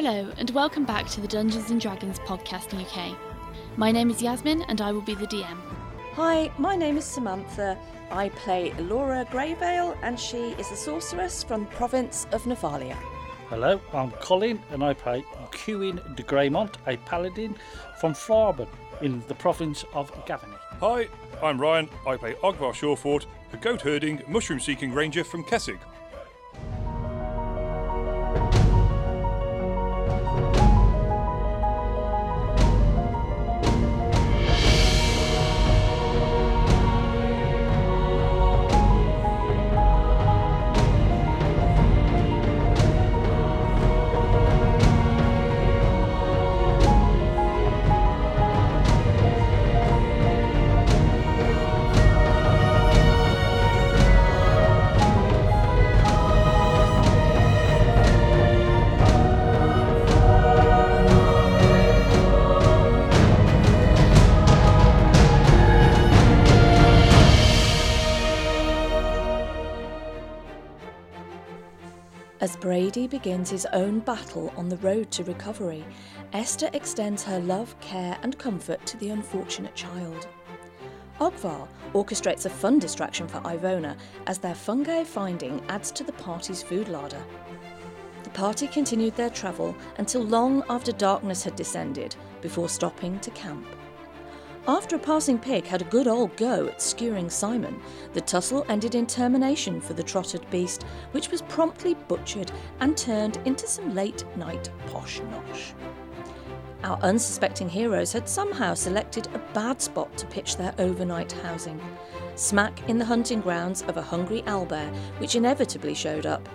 Hello, and welcome back to the Dungeons and Dragons Podcast UK. My name is Yasmin, and I will be the DM. Hi, my name is Samantha. I play Laura Greyvale, and she is a sorceress from the province of Nephalia. Hello, I'm Colin, and I play Cuin de Greymont, a paladin from Thraben in the province of Gavony. Hi, I'm Ryan. I play Ogvar Shawford, a goat herding, mushroom seeking ranger from Kessig. Brady begins his own battle on the road to recovery, Esther extends her love, care, and comfort to the unfortunate child. Ogvar orchestrates a fun distraction for Ivona as their fungi finding adds to the party's food larder. The party continued their travel until long after darkness had descended before stopping to camp. After a passing pig had a good old go at skewering Simon, the tussle ended in termination for the trotted beast, which was promptly butchered and turned into some late night posh nosh. Our unsuspecting heroes had somehow selected a bad spot to pitch their overnight housing, smack in the hunting grounds of a hungry owlbear, which inevitably showed up.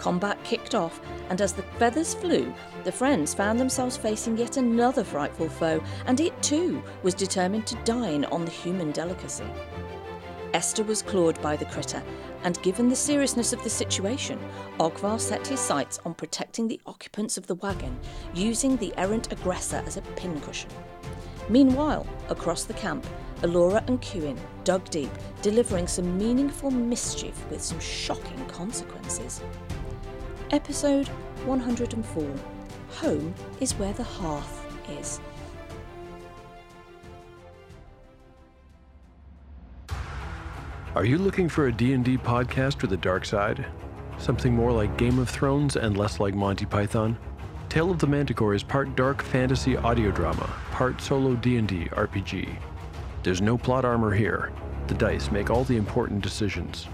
Combat kicked off, and as the feathers flew, the friends found themselves facing yet another frightful foe, and it too was determined to dine on the human delicacy. Esther was clawed by the critter, and given the seriousness of the situation, Ogvar set his sights on protecting the occupants of the wagon, using the errant aggressor as a pincushion. Meanwhile, across the camp, Alora and Cuin dug deep, delivering some meaningful mischief with some shocking consequences. Episode 104 Home is where the hearth is. Are you looking for a D&D podcast with a dark side? Something more like Game of Thrones and less like Monty Python? Tale of the Manticore is part dark fantasy audio drama, part solo D&D RPG. There's no plot armor here. The dice make all the important decisions.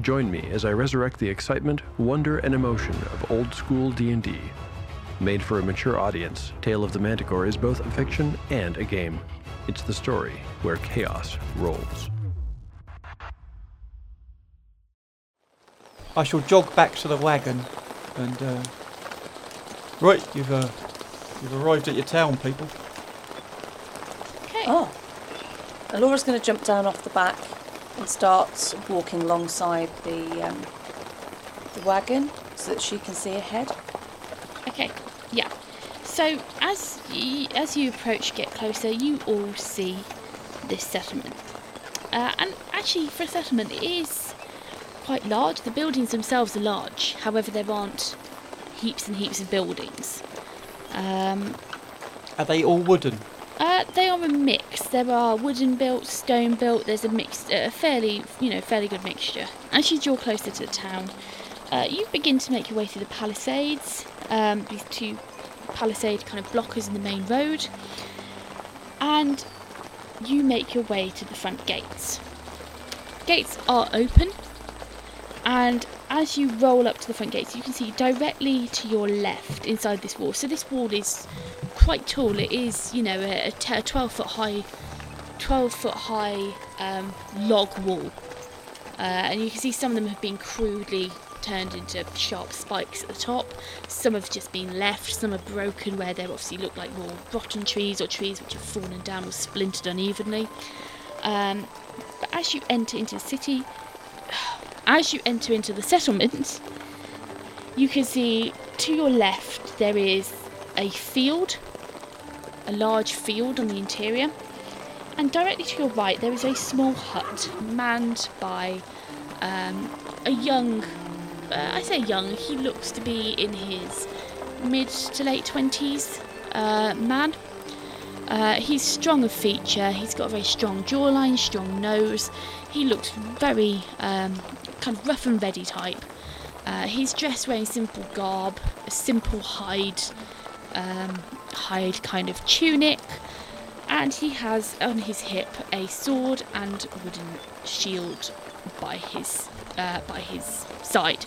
Join me as I resurrect the excitement, wonder, and emotion of old school D&D. Made for a mature audience, Tale of the Manticore is both a fiction and a game. It's the story where chaos rolls. I shall jog back to the wagon and. Uh... Right, you've uh, you've arrived at your town, people. Okay. Oh. Alora's going to jump down off the back and starts walking alongside the um, the wagon so that she can see ahead. Okay. Yeah. So as you, as you approach, get closer, you all see this settlement. Uh, and actually, for a settlement, it is quite large. The buildings themselves are large. However, there aren't heaps and heaps of buildings. Um, Are they all wooden? Uh, they are a mix. There are wooden built, stone built. There's a mix, a fairly, you know, fairly good mixture. As you draw closer to the town, uh, you begin to make your way through the palisades. Um, these two palisade kind of blockers in the main road, and you make your way to the front gates. Gates are open, and as you roll up to the front gates, you can see directly to your left inside this wall. So this wall is quite tall. It is, you know, a, a t- a 12 foot high, 12 foot high um, log wall, uh, and you can see some of them have been crudely turned into sharp spikes at the top. Some have just been left. Some are broken where they obviously look like more rotten trees or trees which have fallen down or splintered unevenly. Um, but as you enter into the city, as you enter into the settlement, you can see to your left there is a field, a large field on the interior, and directly to your right there is a small hut manned by um, a young, uh, I say young, he looks to be in his mid to late 20s uh, man. Uh, he's strong of feature, he's got a very strong jawline, strong nose. He looks very um, kind of rough and ready type. Uh, he's dressed wearing simple garb, a simple hide, um, hide kind of tunic, and he has on his hip a sword and wooden shield by his uh, by his side.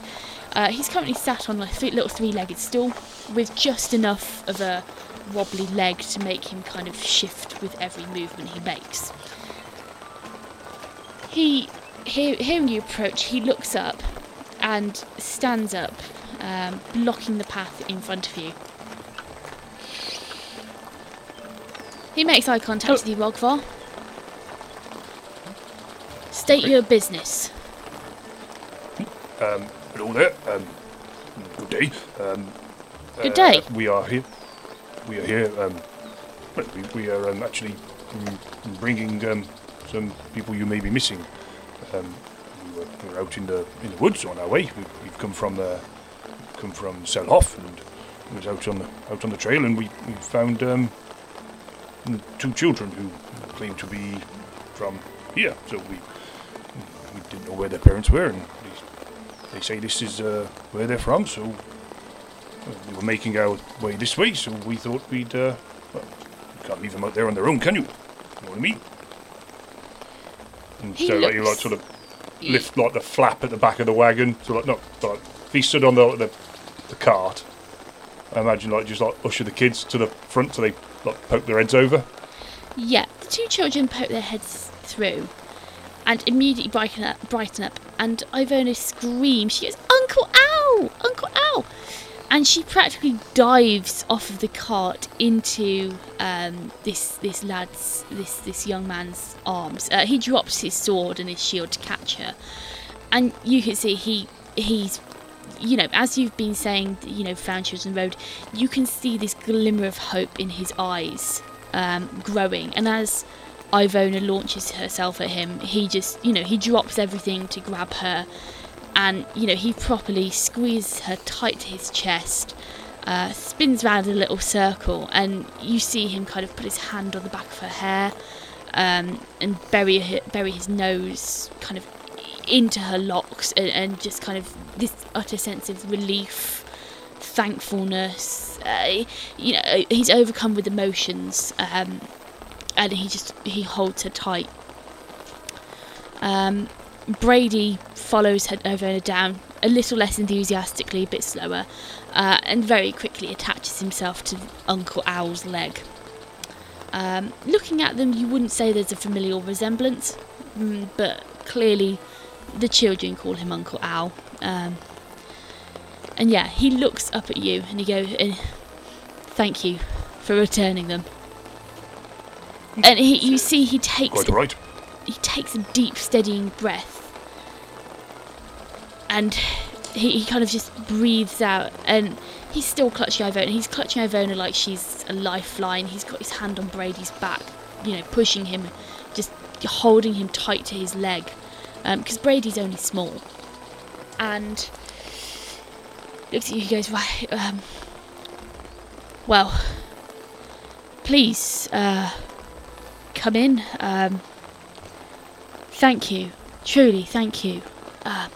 Uh, he's currently sat on a th- little three-legged stool with just enough of a wobbly leg to make him kind of shift with every movement he makes. He, hear, hearing you approach, he looks up and stands up, um, blocking the path in front of you. He makes eye contact with you, Rogvar. State your business. Um, hello there. Um, good day. Um, Good uh, day. we are here. We are here. Um, well, we, we are um, actually mm, bringing um, some people you may be missing. Um, we were, we were out in the in the woods on our way. We, we've come from uh, come from Selhoff and we was out on the out on the trail and we, we found um, two children who claimed to be from here. So we we didn't know where their parents were and they, they say this is uh, where they're from. So we were making our way this way. So we thought we'd uh, well, you can't leave them out there on their own, can you? You know what I mean? And He so like, you like sort of lift like the flap at the back of the wagon. So like not like if he stood on the the, the cart, I imagine like just like usher the kids to the front so they like poke their heads over. Yeah, the two children poke their heads through and immediately brighten up, brighten up and Ivona screams. She goes, Uncle Ow! Uncle Ow! And she practically dives off of the cart into um, this this lad's this this young man's arms. Uh, he drops his sword and his shield to catch her, and you can see he he's you know, as you've been saying, you know, found children road, you can see this glimmer of hope in his eyes um, growing. And as Ivona launches herself at him, he just, you know, he drops everything to grab her, and you know, he properly squeezes her tight to his chest. Uh, spins round in a little circle, and you see him kind of put his hand on the back of her hair, um, and bury bury his nose kind of into her locks and, and just kind of this utter sense of relief, thankfulness. Uh, you know, he's overcome with emotions, um, and he just he holds her tight. Um, Brady follows her over down a little less enthusiastically, a bit slower, uh, and very quickly attaches himself to Uncle Owl's leg. Um, looking at them, you wouldn't say there's a familial resemblance, mm, but clearly the children call him Uncle Owl. Um, and yeah, he looks up at you and he goes, eh, "Thank you for returning them." And he, you see, he takes Quite a all right. he takes a deep, steadying breath, and he, he kind of just breathes out, and he's still clutching Ivona. He's clutching Ivona like she's a lifeline. He's got his hand on Brady's back, you know, pushing him, just holding him tight to his leg, because Brady's only small, and looks at you. He goes, "Right, um, well, please, uh, come in." Um, Thank you. Truly, thank you. Uh,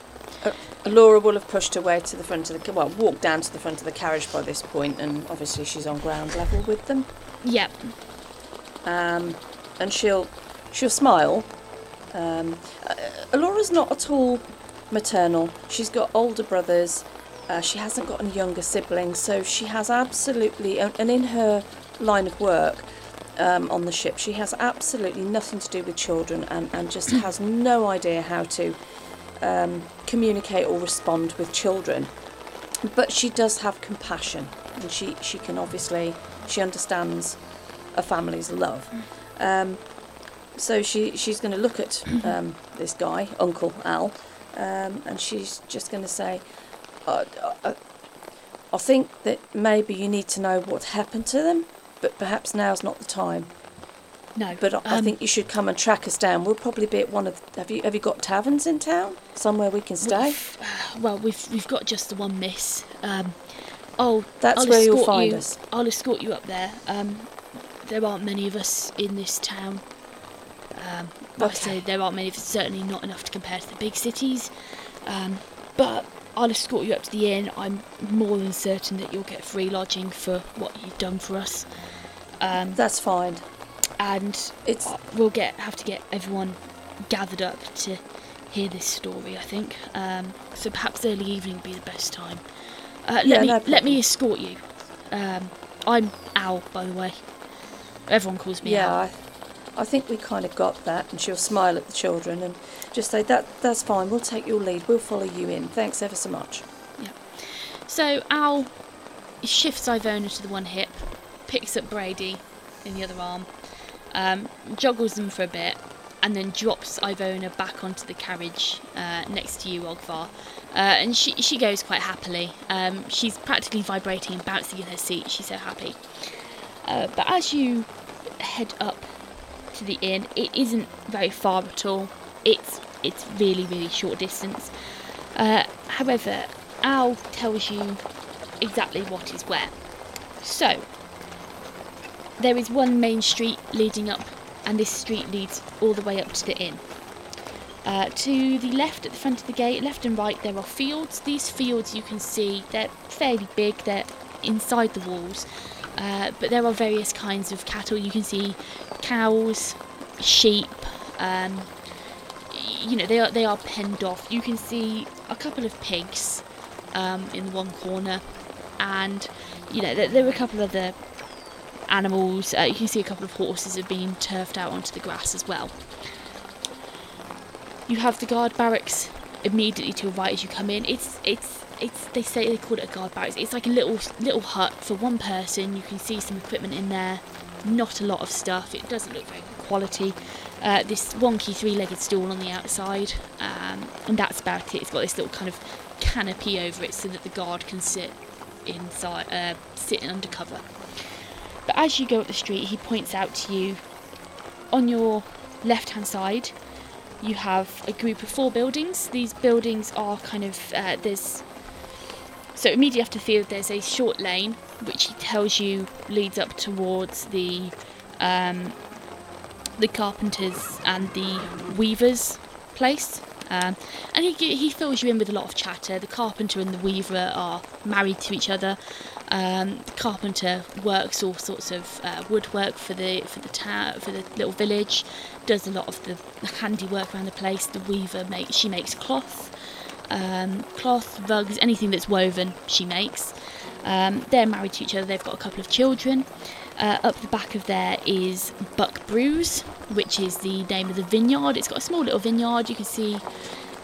Laura will have pushed her way to the front of the well, walked down to the front of the carriage by this point, and obviously she's on ground level with them. yep. um, and she'll she'll smile. Um, uh, Laura's not at all maternal. She's got older brothers. Uh, she hasn't got any younger siblings, so she has absolutely and and in her line of work um, on the ship, she has absolutely nothing to do with children, and, and just has no idea how to um, communicate or respond with children. But she does have compassion, and she she can obviously she understands a family's love. Um, so she she's going to look at um, this guy, Uncle Al, um, and she's just going to say, uh, uh, "I think that maybe you need to know what happened to them, but perhaps now's not the time. No. But I, I um, think you should come and track us down. We'll probably be at one of. Have you have you got taverns in town? Somewhere we can stay? Well, we've we've got just the one miss. Um, Oh, That's I'll where you'll find you. us. I'll escort you up there. Um, there aren't many of us in this town. Um, like I Okay. say, there aren't many. Certainly not enough to compare to the big cities. Um, but I'll escort you up to the inn. I'm more than certain that you'll get free lodging for what you've done for us. Um, That's fine. and It's we'll get have to get everyone gathered up to hear this story. I think. Um, so perhaps early evening would be the best time. Uh, let Yeah, me no let me escort you. Um, I'm Al, by the way. Everyone calls me yeah. Al. I, think we kind of got that, and she'll smile at the children and just say that that's fine. We'll take your lead. We'll follow you in. Thanks ever so much. Yeah. So Al shifts Ivona to the one hip, picks up Brady in the other arm, um, joggles them for a bit, and then drops Ivona back onto the carriage uh, next to you, Ogvar. Uh, and she she goes quite happily. Um, she's practically vibrating and bouncing in her seat. She's so happy. Uh, but as you head up to the inn, it isn't very far at all. It's it's really really short distance. Uh, however, Al tells you exactly what is where. So, there is one main street leading up, and this street leads all the way up to the inn. Uh, to the left at the front of the gate, left and right, there are fields. These fields you can see, they're fairly big, they're inside the walls, uh, but there are various kinds of cattle. You can see cows, sheep, um, you know, they are, they are penned off. You can see a couple of pigs um, in one corner, and you know there, there are a couple of other animals. Uh, you can see a couple of horses have been turfed out onto the grass as well. You have the guard barracks immediately to your right as you come in. It's it's it's they say they call it a guard barracks. It's like a little little hut for one person. You can see some equipment in there. Not a lot of stuff. It doesn't look very good quality. Uh, this wonky three-legged stool on the outside, um, and that's about it. It's got this little kind of canopy over it so that the guard can sit inside, uh, under cover. But as you go up the street, he points out to you on your left-hand side, you have a group of four buildings. These buildings are kind of uh, there's so immediately after the field, there's a short lane which he tells you leads up towards the um, the carpenters and the weavers place. Um, and he he fills you in with a lot of chatter. The carpenter and the weaver are married to each other. Um, the carpenter works all sorts of uh, woodwork for the for the town for the little village. Does a lot of the handiwork around the place. The weaver makes she makes cloth, um, cloth, rugs, anything that's woven. She makes. Um, they're married to each other. They've got a couple of children. Uh, up the back of there is Buck Brews, which is the name of the vineyard. It's got a small little vineyard. You can see,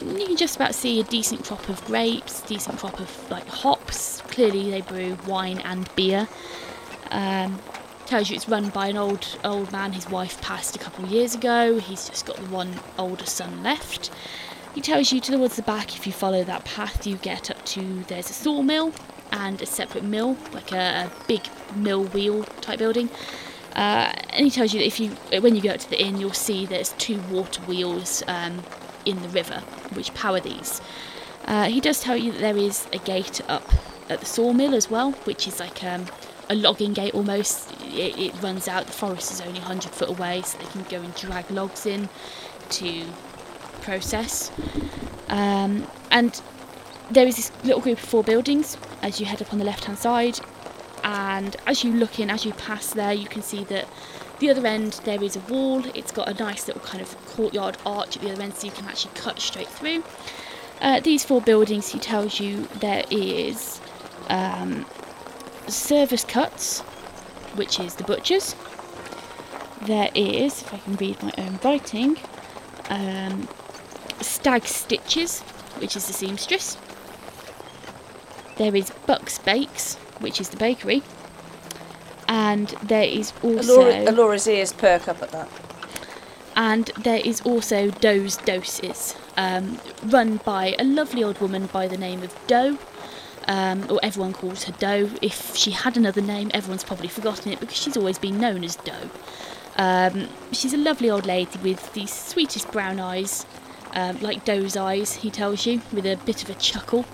you can just about see a decent crop of grapes, decent crop of like hops. Clearly, they brew wine and beer. Um, tells you it's run by an old old man. His wife passed a couple of years ago. He's just got the one older son left. He tells you towards the back, if you follow that path, you get up to there's a sawmill and a separate mill, like a, a big mill wheel type building. Uh, and he tells you that if you, when you go up to the inn, you'll see there's two water wheels um, in the river which power these. Uh, he does tell you that there is a gate up at the sawmill as well, which is like um, a logging gate almost. It, it runs out. The forest is only 100 foot away, so they can go and drag logs in to process. Um, and there is this little group of four buildings as you head up on the left hand side. And as you look in, as you pass there, you can see that the other end there is a wall. It's got a nice little kind of courtyard arch at the other end, so you can actually cut straight through. Uh, these four buildings, he tells you there is um, service cuts, which is the butchers. There is, if I can read my own writing, um, stag stitches, which is the seamstress. There is Buck's Bakes, which is the bakery. And there is also Alora's ears perk up at that. and there is also Doe's Doses, um, run by a lovely old woman by the name of Doe, um, or everyone calls her Doe. If she had another name, everyone's probably forgotten it because she's always been known as Doe. Um, she's a lovely old lady with the sweetest brown eyes, um, like Doe's eyes, he tells you, with a bit of a chuckle.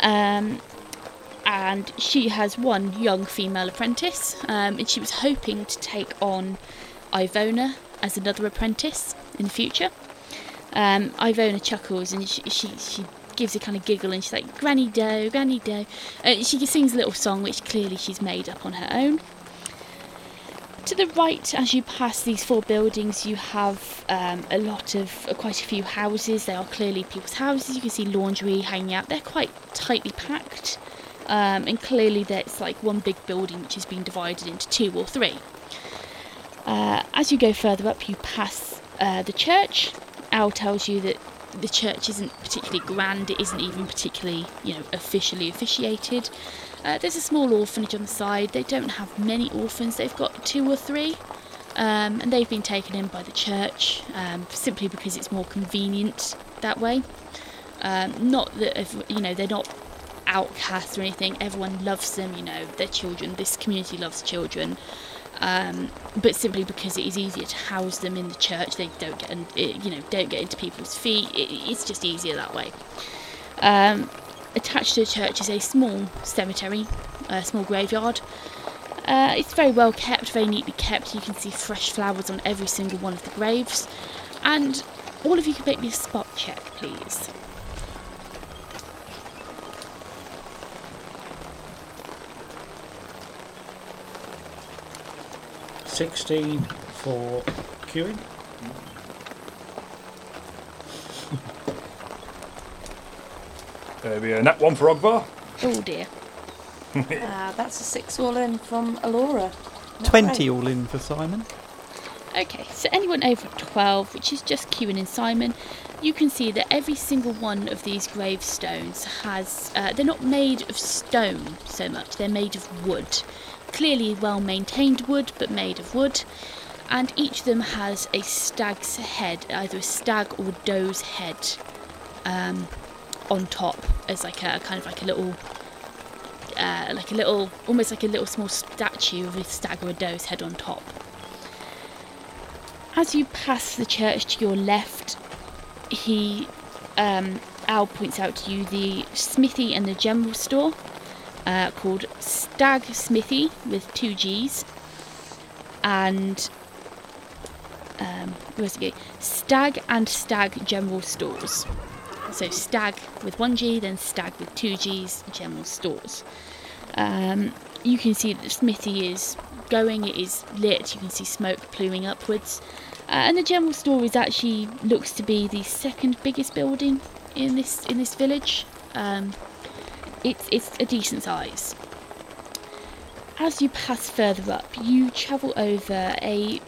Um, and she has one young female apprentice, um, and she was hoping to take on Ivona as another apprentice in the future. Um, Ivona chuckles and she, she, she gives a kind of giggle and she's like, Granny Doe, Granny Doe. Uh, she sings a little song which clearly she's made up on her own. To the right, as you pass these four buildings, you have um, a lot of uh, quite a few houses. They are clearly people's houses. You can see laundry hanging out. They're quite tightly packed, um, and clearly there's like one big building which has been divided into two or three. Uh, as you go further up, you pass uh, the church. Al tells you that the church isn't particularly grand. It isn't even particularly, you know, officially officiated. Uh, there's a small orphanage on the side. They don't have many orphans. They've got two or three, um, and they've been taken in by the church um, simply because it's more convenient that way. Um, not that if, you know they're not outcasts or anything. Everyone loves them. You know, they're children. This community loves children. Um, but simply because it is easier to house them in the church, they don't get, you know, don't get into people's feet. It, it's just easier that way. Um, attached to the church is a small cemetery, a small graveyard. Uh, it's very well kept, very neatly kept. You can see fresh flowers on every single one of the graves. And all of you can make me a spot check, please. Sixteen for Cuin. There we are. Nat one for Ogvar. Oh dear. Uh, that's a six all in from Alora. Not 20 great. all in for Simon. Okay, so anyone over 12, which is just Kieran and Simon, you can see that every single one of these gravestones has. Uh, they're not made of stone so much, they're made of wood. Clearly well maintained wood, but made of wood. And each of them has a stag's head, either a stag or a doe's head, um, on top as like a kind of like a little. Uh, like a little, almost like a little small statue of a stag or a doe's head on top. As you pass the church to your left, he, um, Al points out to you the smithy and the general store uh, called Stag Smithy with two G's, and um, where's it? Stag and Stag General Stores. So Stag with one G, then Stag with two G's, General Stores. Um, you can see that smithy is going, it is lit, you can see smoke pluming upwards. Uh, and the general store is actually looks to be the second biggest building in this in this village. Um, it's it's a decent size. As you pass further up, you travel over a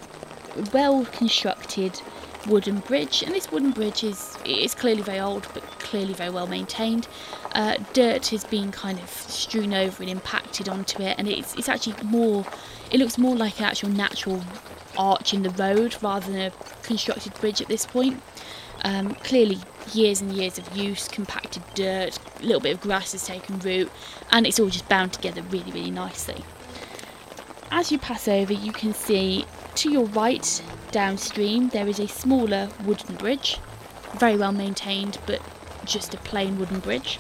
well constructed wooden bridge, and this wooden bridge is is clearly very old, but clearly very well maintained. Uh, dirt has been kind of strewn over and impacted onto it, and it's it's actually more. It looks more like an actual natural arch in the road rather than a constructed bridge at this point. Um, clearly, years and years of use, compacted dirt, a little bit of grass has taken root, and it's all just bound together really, really nicely. As you pass over, you can see to your right, downstream, there is a smaller wooden bridge, very well maintained, but just a plain wooden bridge.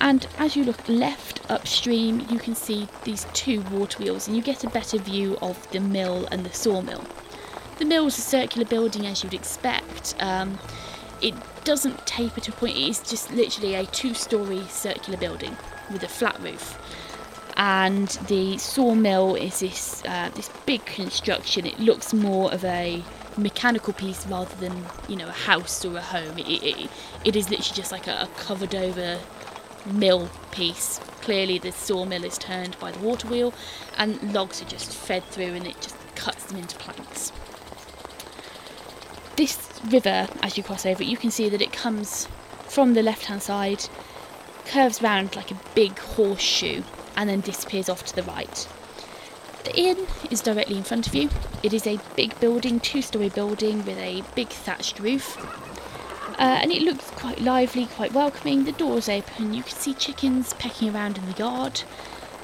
And as you look left upstream, you can see these two water wheels, and you get a better view of the mill and the sawmill. The mill is a circular building as you'd expect. Um, it doesn't taper to a point, it is just literally a two story circular building with a flat roof. And the sawmill is this uh, this big construction. It looks more of a mechanical piece rather than you know a house or a home. It, it, it is literally just like a, a covered over mill piece. Clearly, the sawmill is turned by the water wheel, and logs are just fed through, and it just cuts them into planks. This river, as you cross over you can see that it comes from the left hand side, curves round like a big horseshoe, and then disappears off to the right. The inn is directly in front of you. It is a big building, two story building with a big thatched roof. Uh, and it looks quite lively, quite welcoming. The door's open, you can see chickens pecking around in the yard.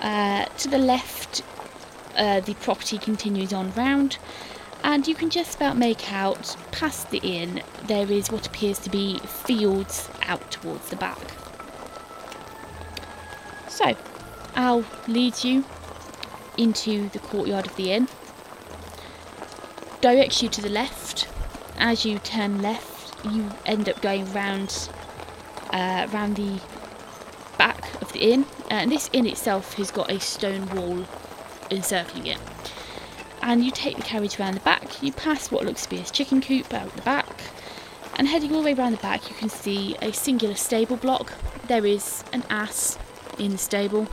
Uh, to the left, uh, the property continues on round, and you can just about make out past the inn there is what appears to be fields out towards the back. So, I'll lead you into the courtyard of the inn, directs you to the left. As you turn left, you end up going round uh, round the back of the inn, uh, and this inn itself has got a stone wall encircling it. And you take the carriage round the back. You pass what looks to be a chicken coop out the back, and heading all the way round the back, you can see a singular stable block. There is an ass in the stable,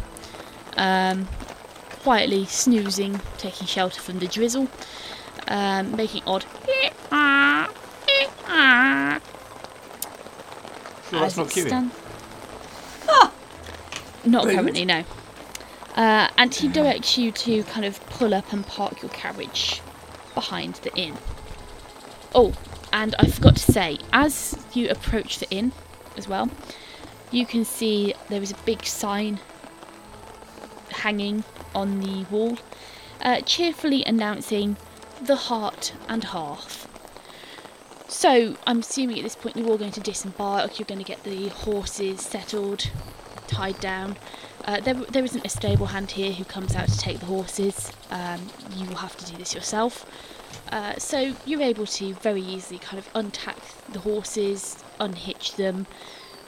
um, quietly snoozing, taking shelter from the drizzle, um, making odd. Sure, that's not it queuing. stand- Not currently, no. Uh, and he directs you to kind of pull up and park your carriage behind the inn. Oh, and I forgot to say, as you approach the inn as well, you can see there is a big sign hanging on the wall, uh, cheerfully announcing the Heart and Hearth. So, I'm assuming at this point you're all going to disembark, you're going to get the horses settled, tied down. Uh, there, there isn't a stable hand here who comes out to take the horses. Um, you will have to do this yourself. Uh, so you're able to very easily kind of untack the horses, unhitch them,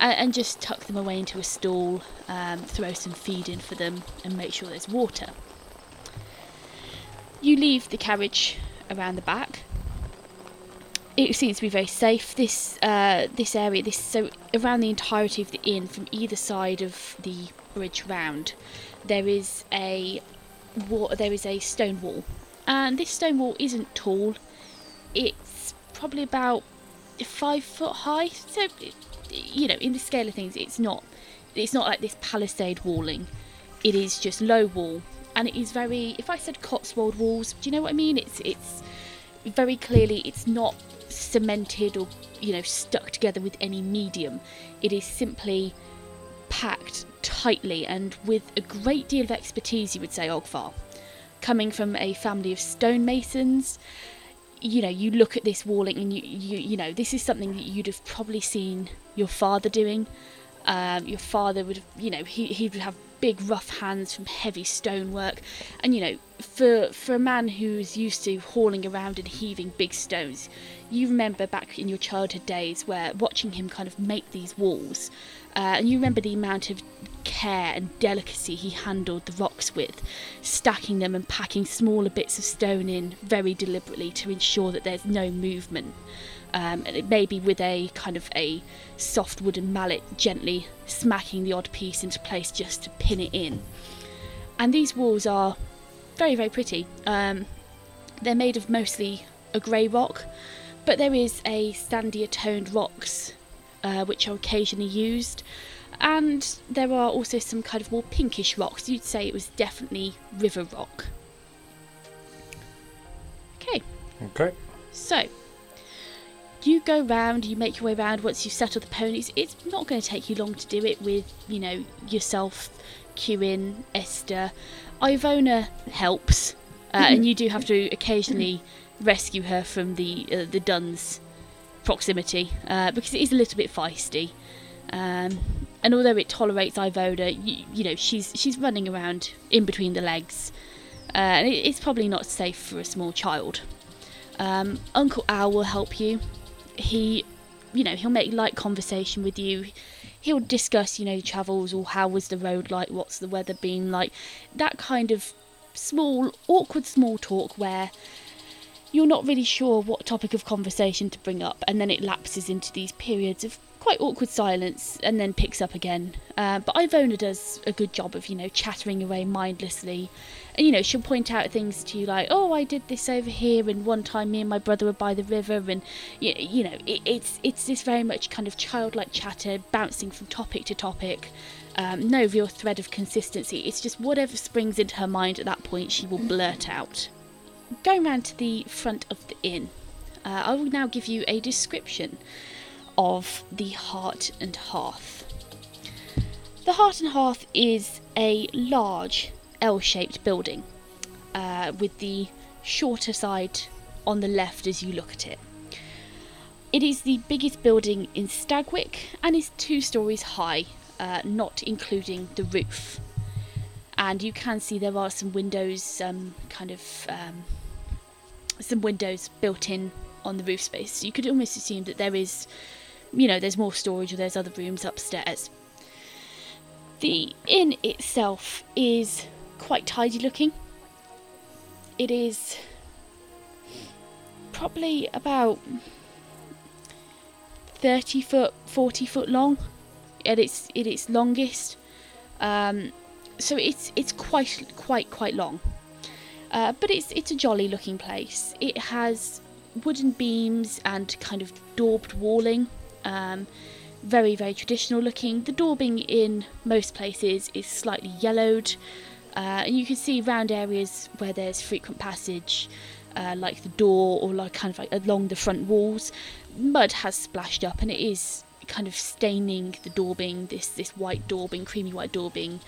and, and just tuck them away into a stall, um, throw some feed in for them, and make sure there's water. You leave the carriage around the back. It seems to be very safe. This uh, this area, this so around the entirety of the inn, from either side of the bridge round, there is a wa- there is a stone wall, and this stone wall isn't tall. It's probably about five foot high. So, you know, in the scale of things, it's not it's not like this palisade walling. It is just low wall, and it is very. If I said Cotswold walls, do you know what I mean? It's it's very clearly it's not cemented or you know stuck together with any medium. It is simply packed tightly and with a great deal of expertise, you would say, Ogvar. Coming from a family of stonemasons, you know, you look at this walling and you, you, you know, this is something that you'd have probably seen your father doing. Um, your father would, have, you know, he, he would have big rough hands from heavy stonework, and you know, for for a man who's used to hauling around and heaving big stones, you remember back in your childhood days where watching him kind of make these walls, uh, and you remember the amount of care and delicacy he handled the rocks with, stacking them and packing smaller bits of stone in very deliberately to ensure that there's no movement. Um, and it may be with a kind of a soft wooden mallet gently smacking the odd piece into place just to pin it in. And these walls are very, very pretty. Um, they're made of mostly a grey rock, but there is a sandier toned rocks uh, which are occasionally used. And there are also some kind of more pinkish rocks. You'd say it was definitely river rock. Okay, Okay. so you go round, you make your way round once you settle the ponies. It's not going to take you long to do it with, you know, yourself, Cuin, Esther. Ivona helps, uh, and you do have to occasionally rescue her from the uh, the Duns proximity uh, because it is a little bit feisty. Um, and although it tolerates Ivona, you, you know she's she's running around in between the legs, uh, and it, it's probably not safe for a small child. Um, Uncle Al will help you. He, you know, he'll make light conversation with you. He'll discuss, you know, travels or how was the road like, what's the weather been like, that kind of small, awkward small talk where you're not really sure what topic of conversation to bring up, and then it lapses into these periods of quite awkward silence and then picks up again. Uh, but Ivona does a good job of, you know, chattering away mindlessly. And, you know, she'll point out things to you like, oh, I did this over here, and one time me and my brother were by the river, and, you, you know, it, it's, it's this very much kind of childlike chatter, bouncing from topic to topic. Um, no real thread of consistency. It's just whatever springs into her mind at that point, she will blurt out going round to the front of the inn, uh, I will now give you a description of the Heart and Hearth. The Heart and Hearth is a large L shaped building uh, with the shorter side on the left as you look at it. It is the biggest building in Stagwick and is two stories high, uh, not including the roof. and you can see there are some windows, um, kind of um, some windows built in on the roof space. So you could almost assume that there is, you know, there's more storage or there's other rooms upstairs. The inn itself is quite tidy looking. It is probably about 30 foot, 40 foot long at its at its longest. Um, so it's it's quite quite quite long. Uh, but it's it's a jolly looking place. It has wooden beams and kind of daubed walling. Um, very very traditional looking. The daubing in most places is slightly yellowed, uh, and you can see round areas where there's frequent passage, uh, like the door or like kind of like along the front walls. Mud has splashed up, and it is kind of staining the daubing. This this white daubing, creamy white daubing,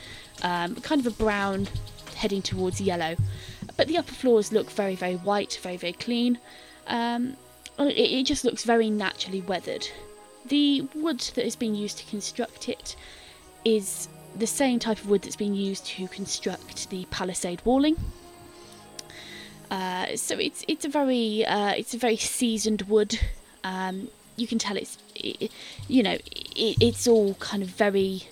um, kind of a brown heading towards yellow. But the upper floors look very very white, very very clean. Um, it, it just looks very naturally weathered. The wood that has been used to construct it is the same type of wood that's been used to construct the palisade walling. Uh, so it's it's a very uh, it's a very seasoned wood. Um, you can tell it's it, you know it, it's all kind of very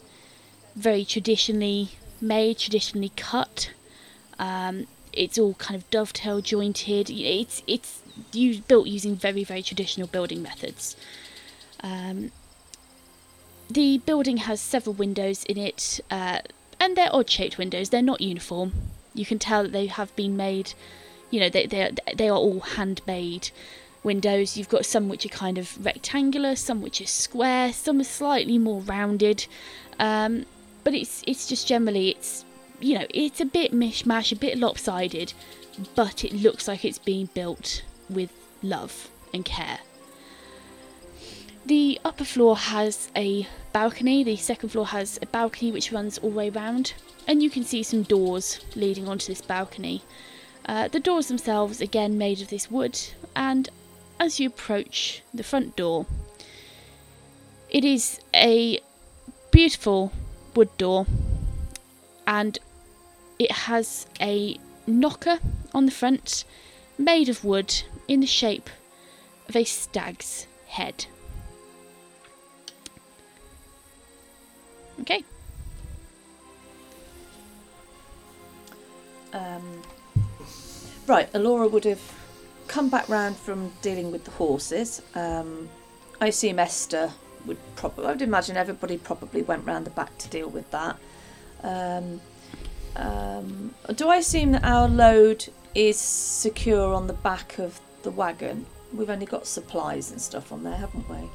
very traditionally made, traditionally cut. Um, it's all kind of dovetail jointed. It's it's used, built using very very traditional building methods. Um, the building has several windows in it, uh, and they're odd shaped windows. They're not uniform. You can tell that they have been made. You know, they they they are all handmade windows. You've got some which are kind of rectangular, some which are square, some are slightly more rounded. Um, but it's it's just generally it's you know it's a bit mishmash, a bit lopsided, but it looks like it's being built with love and care. The upper floor has a balcony, the second floor has a balcony which runs all the way round, and you can see some doors leading onto this balcony. Uh, the doors themselves, again made of this wood, and as you approach the front door, it is a beautiful wood door, and it has a knocker on the front made of wood in the shape of a stag's head. Okay. Um, right, Alora would have come back round from dealing with the horses. Um, I assume Esther would probably. I would imagine everybody probably went round the back to deal with that. Um, um, do I assume that our load is secure on the back of the wagon? We've only got supplies and stuff on there, haven't we?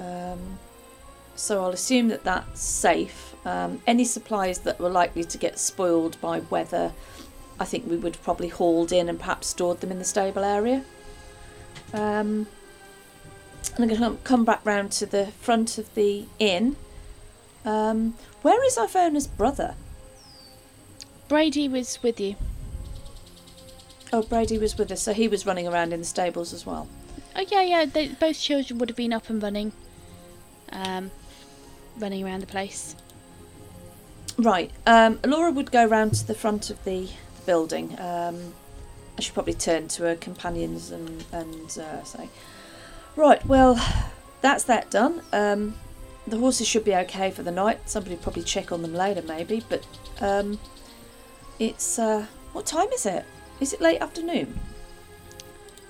Um, so I'll assume that that's safe. Um, any supplies that were likely to get spoiled by weather, I think we would probably hauled in and perhaps stored them in the stable area. Um, and I'm going to come back round to the front of the inn. Um, where is Ivona's brother? Brady was with you. Oh, Brady was with us, so he was running around in the stables as well. Oh yeah, yeah. They, both children would have been up and running, um, running around the place. Right. Um, Laura would go round to the front of the building. Um, I should probably turn to her companions and and uh, say, right. Well, that's that done. Um, the horses should be okay for the night. Somebody probably check on them later, maybe. But um, it's uh, what time is it? Is it late afternoon?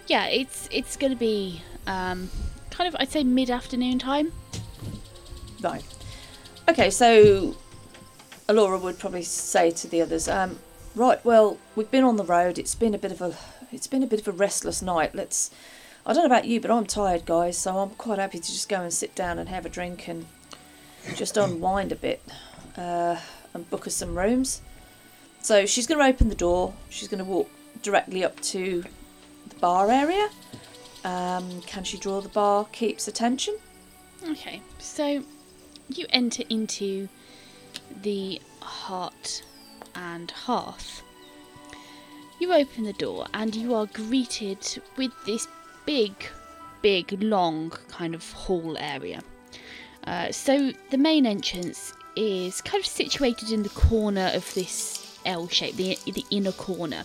Yeah, it's it's going to be um, kind of I'd say mid afternoon time. Right. Okay, so Alora would probably say to the others, um, right, well, we've been on the road. It's been a bit of a it's been a bit of a restless night. Let's I don't know about you, but I'm tired, guys, so I'm quite happy to just go and sit down and have a drink and just unwind a bit uh, and book us some rooms. So she's going to open the door. She's going to walk directly up to the bar area. Um, can she draw the bar keeps attention? Okay, so you enter into the heart and hearth. You open the door and you are greeted with this big, big, long kind of hall area. Uh, so the main entrance is kind of situated in the corner of this L shape, the, the inner corner.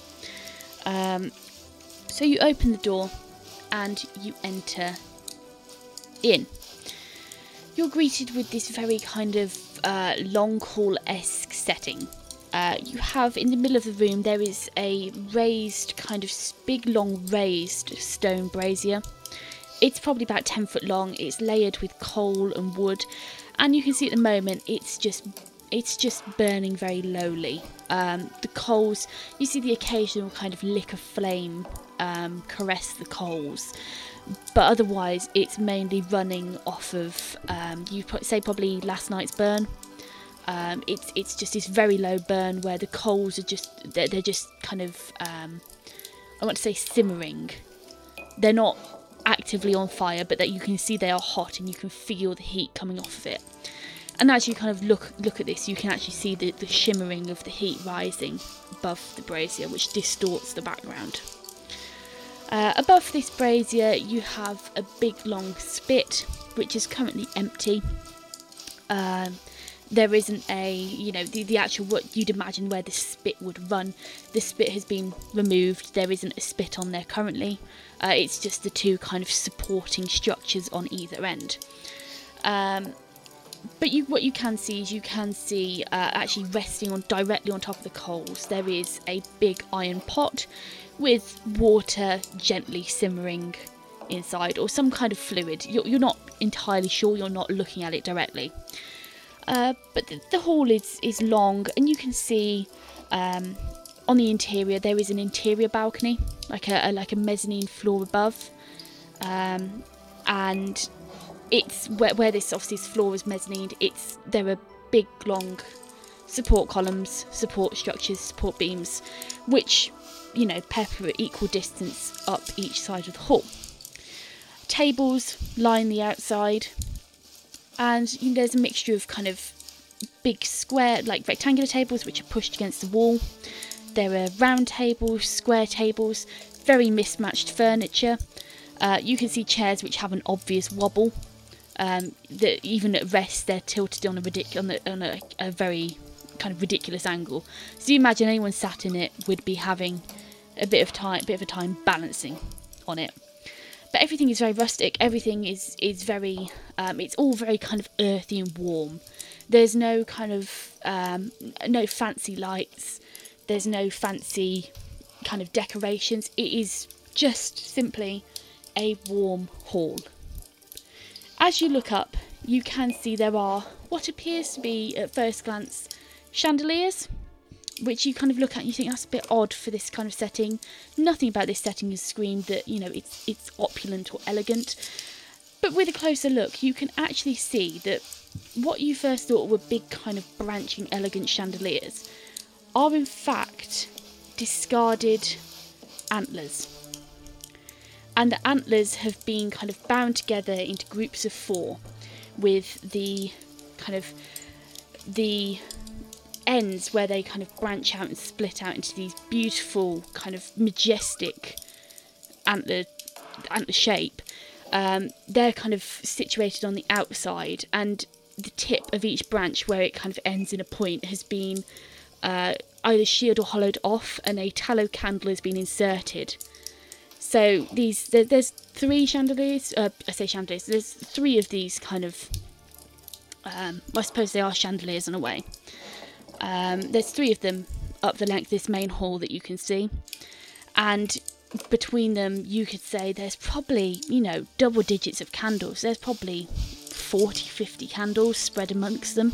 Um, so you open the door and you enter in. You're greeted with this very kind of uh, long hall esque setting. Uh, you have in the middle of the room there is a raised, kind of big, long raised stone brazier. It's probably about 10 foot long. It's layered with coal and wood, and you can see at the moment it's just it's just burning very lowly. Um, the coals, you see the occasional kind of lick of flame um, caress the coals, but otherwise it's mainly running off of um, you say probably last night's burn. Um, it's it's just this very low burn where the coals are just they're, they're just kind of um, I want to say simmering. They're not actively on fire, but that you can see they are hot and you can feel the heat coming off of it. And as you kind of look look at this, you can actually see the, the shimmering of the heat rising above the brazier, which distorts the background. Uh, above this brazier, you have a big long spit, which is currently empty. Um, there isn't a, you know, the, the actual what you'd imagine where the spit would run. The spit has been removed. There isn't a spit on there currently. Uh, it's just the two kind of supporting structures on either end. Um, but you, what you can see is you can see uh, actually resting on directly on top of the coals. There is a big iron pot with water gently simmering inside, or some kind of fluid. You're, you're not entirely sure. You're not looking at it directly. Uh, but the, the hall is is long, and you can see um, on the interior there is an interior balcony, like a, a like a mezzanine floor above, um, and it's where, where this obviously floor is mezzanine. It's there are big long support columns, support structures, support beams, which you know pepper at equal distance up each side of the hall. Tables line the outside, and you know, there's a mixture of kind of big square, like rectangular tables, which are pushed against the wall. There are round tables, square tables, very mismatched furniture. Uh, you can see chairs which have an obvious wobble. Um, that even at rest they're tilted on a ridic- on, on a, a very kind of ridiculous angle. So you imagine anyone sat in it would be having a bit of time, bit of a time balancing on it but everything is very rustic. Everything is is very. Um, it's all very kind of earthy and warm. There's no kind of um, no fancy lights. There's no fancy kind of decorations. It is just simply a warm hall. As you look up, you can see there are what appears to be, at first glance, chandeliers which you kind of look at and you think that's a bit odd for this kind of setting. Nothing about this setting has screamed that, you know, it's it's opulent or elegant. But with a closer look, you can actually see that what you first thought were big kind of branching elegant chandeliers are in fact discarded antlers. And the antlers have been kind of bound together into groups of four with the kind of the ends where they kind of branch out and split out into these beautiful kind of majestic antler antler shape. Um, they're kind of situated on the outside and the tip of each branch where it kind of ends in a point has been uh, either sheared or hollowed off and a tallow candle has been inserted so these there, there's three chandeliers uh, i say chandeliers there's three of these kind of um, i suppose they are chandeliers in a way um, there's three of them up the length of this main hall that you can see, and between them, you could say there's probably, you know, double digits of candles. There's probably 40, 50 candles spread amongst them.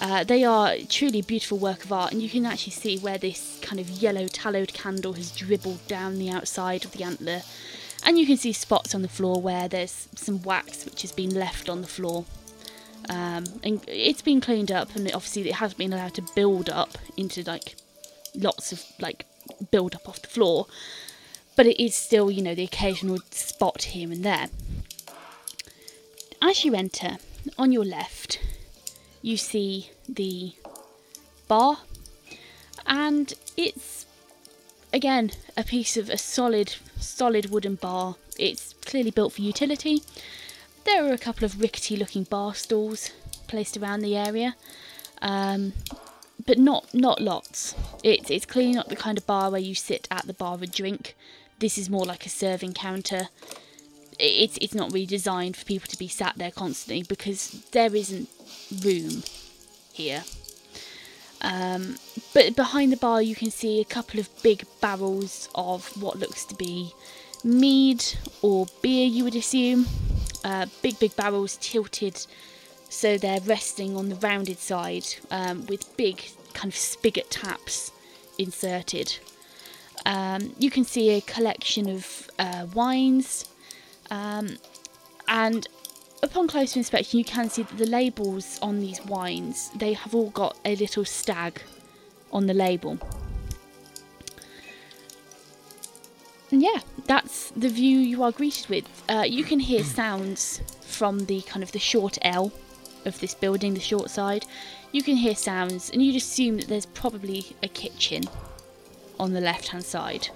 Uh, they are truly beautiful work of art, and you can actually see where this kind of yellow tallowed candle has dribbled down the outside of the antler. And you can see spots on the floor where there's some wax which has been left on the floor. Um, and it's been cleaned up, and obviously it has been allowed to build up into like lots of like build up off the floor. But it is still, you know, the occasional spot here and there. As you enter, on your left, you see the bar, and it's again a piece of a solid, solid wooden bar. It's clearly built for utility. There are a couple of rickety looking bar stools placed around the area, um, but not not lots. It's it's clearly not the kind of bar where you sit at the bar and drink. This is more like a serving counter. It's it's not really designed for people to be sat there constantly because there isn't room here. Um, but behind the bar, you can see a couple of big barrels of what looks to be mead or beer, you would assume. Uh, big, big barrels tilted so they're resting on the rounded side um, with big kind of spigot taps inserted. Um, you can see a collection of uh, wines, um, and upon closer inspection, you can see that the labels on these wines they have all got a little stag on the label. And yeah, that's the view you are greeted with. Uh, you can hear sounds from the kind of the short L of this building, the short side. You can hear sounds, and you'd assume that there's probably a kitchen on the left hand side.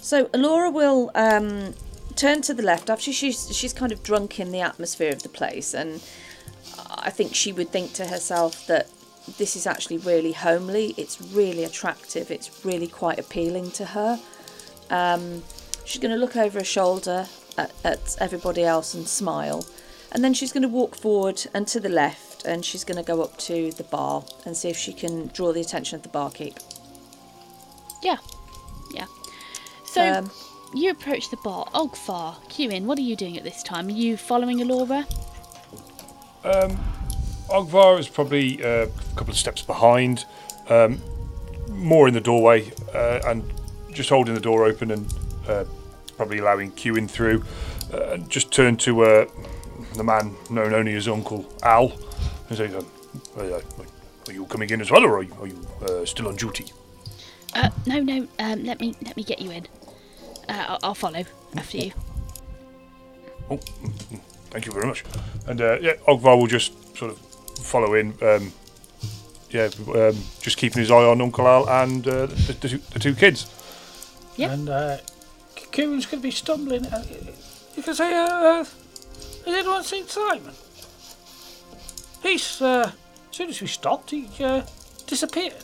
So Laura will um, turn to the left after she's she's kind of drunk in the atmosphere of the place, and I think she would think to herself that this is actually really homely. It's really attractive. It's really quite appealing to her. Um, she's going to look over her shoulder at, at everybody else and smile, and then she's going to walk forward and to the left, and she's going to go up to the bar and see if she can draw the attention of the barkeep. Yeah, yeah. So Um, you approach the bar. Ogvar, Cuin, what are you doing at this time? Are you following Alora? Um, Ogvar is probably uh, a couple of steps behind, um, more in the doorway, uh, and just holding the door open and uh, probably allowing Cuin through. Uh, and just turn to uh, the man known only as Uncle Al and say, um, uh, "Are you coming in as well, or are you, are you uh, still on duty?" Uh, no, no. Um, let me let me get you in. Uh, I'll, I'll follow after you. Oh, thank you very much. And uh, yeah, Ogvar will just sort of follow in. Um, yeah, um, just keeping his eye on Uncle Al and uh, the, the, two, the two kids. Yeah. And uh, Kieran's going to be stumbling. Uh, you can say, uh, uh, has anyone seen Simon? He's, uh, as soon as we stopped, he uh, disappeared.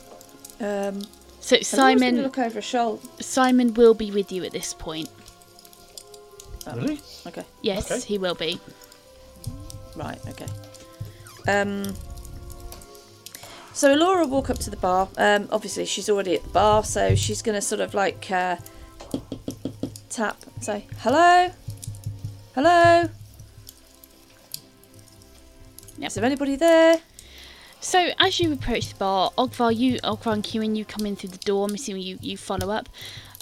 Um, So Laura's gonna Simon look over her shoulder. Simon will be with you at this point. Really? Okay. Yes, Okay. he will be. Right, okay. Um, so Laura will walk up to the bar. Um, obviously, she's already at the bar, so she's going to sort of like uh, tap, say, hello? Hello? Yep. Is there anybody there? So as you approach the bar, Ogvar, you Ogvar and Cuin, you come in through the door. I'm assuming you, you follow up.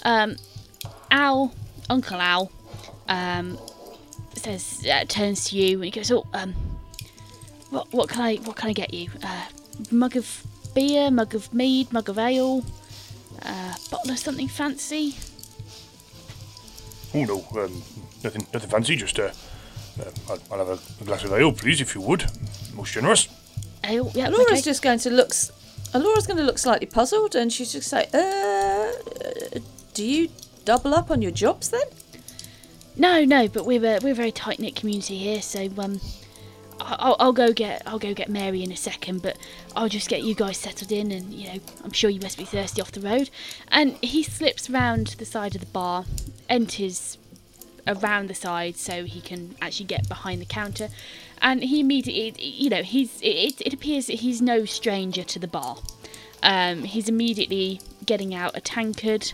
Um, Al, Uncle Al, um, says uh, turns to you and he goes, "Oh, um, what what can I what can I get you? Uh, mug of beer, mug of mead, mug of ale, uh, bottle of something fancy." Oh no, um, nothing, nothing fancy. Just uh, uh, I'll, I'll have a glass of ale, please, if you would. Most generous. Yeah, Laura's just going to look. uh, Laura's going to look slightly puzzled, and she's just say, uh, do you double up on your jobs then? No, no, but we're a, we're a very tight knit community here, so um, I'll, I'll go get I'll go get Mary in a second, but I'll just get you guys settled in, and you know I'm sure you must be thirsty off the road. And he slips round the side of the bar, enters around the side so he can actually get behind the counter, and he immediately you know he's it, it appears that he's no stranger to the bar. Um, he's immediately getting out a tankard.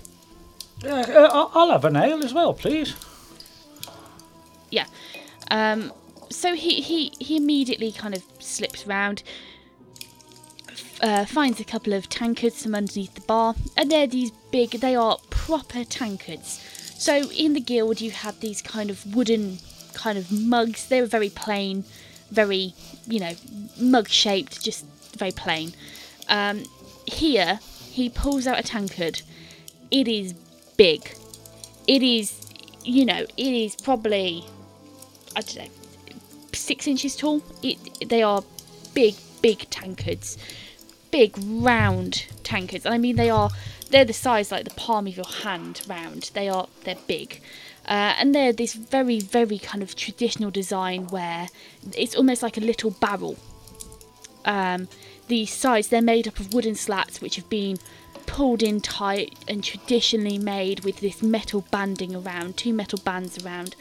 Uh, uh, I'll- have an ale as well, please. yeah. Um, so he, he, he immediately kind of slips round, uh, finds a couple of tankards from underneath the bar, and they're these big, they are proper tankards. So in the guild, you had these kind of wooden kind of mugs. They were very plain, very, you know, mug shaped, just very plain. Um, here, he pulls out a tankard. It is big. It is, you know, it is probably I don't know, six inches tall. It, they are big, big tankards, big round tankards, I mean they are they're the size like the palm of your hand round. They are they're big. Uh, and they're this very, very kind of traditional design where it's almost like a little barrel. Um, the sides, they're made up of wooden slats which have been pulled in tight and traditionally made with this metal banding around, two metal bands around,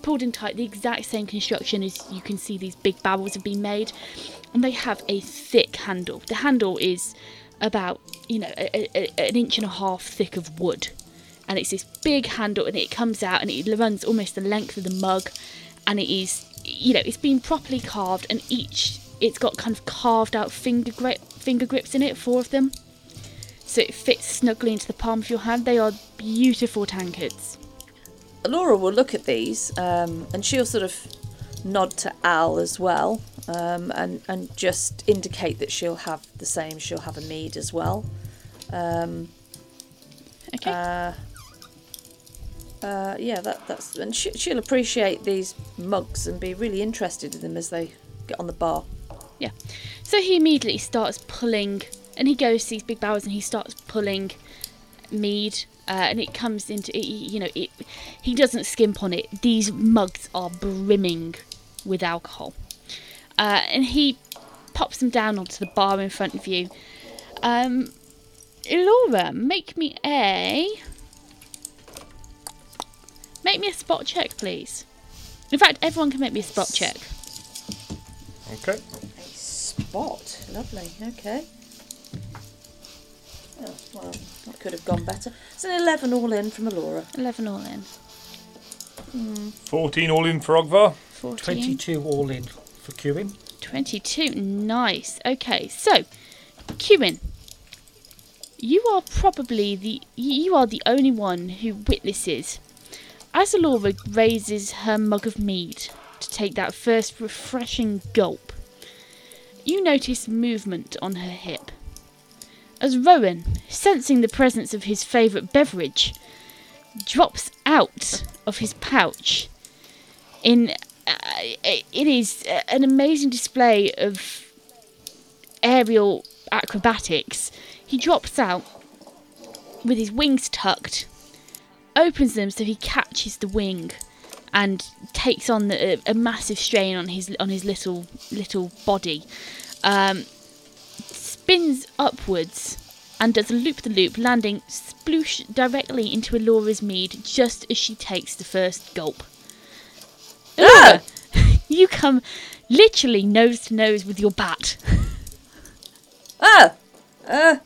pulled in tight, the exact same construction as you can see these big barrels have been made. And they have a thick handle. The handle is about, you know, a, a, an inch and a half thick of wood. And it's this big handle and it comes out and it runs almost the length of the mug. And it is, you know, it's been properly carved and each, it's got kind of carved out finger, grip, finger grips in it, four of them so it fits snugly into the palm of your hand. They are beautiful tankards. Laura will look at these um, and she'll sort of nod to Al as well um, and, and just indicate that she'll have the same. She'll have a mead as well. Um, Okay. uh, uh, yeah, that, that's and she, she'll appreciate these mugs and be really interested in them as they get on the bar. Yeah. So he immediately starts pulling, and he goes to these big barrels and he starts pulling mead. Uh, and it comes into, it, you know, it. He doesn't skimp on it. These mugs are brimming with alcohol, uh, and he pops them down onto the bar in front of you. Um, Laura, make me a make me a spot check, please. In fact, everyone can make me a spot check. Okay. A spot, lovely. Okay. Oh, well, that could have gone better. It's an eleven all in from Alora. Eleven all in. Hmm. 14 all in for Ogvar. 14. 22 all in for Cuin. 22. Nice. Okay, so, Cuin, you are probably the you are the only one who witnesses as Alora raises her mug of mead to take that first refreshing gulp. You notice movement on her hip. As Rowan, sensing the presence of his favourite beverage, drops out of his pouch in uh, it is uh, an amazing display of aerial acrobatics. He drops out with his wings tucked, opens them so he catches the wing, and takes on the, a, a massive strain on his on his little little body. Um, spins upwards and does a loop the loop, landing sploosh directly into Alora's mead just as she takes the first gulp. Alora, you come literally nose to nose with your bat. Oh! Uh.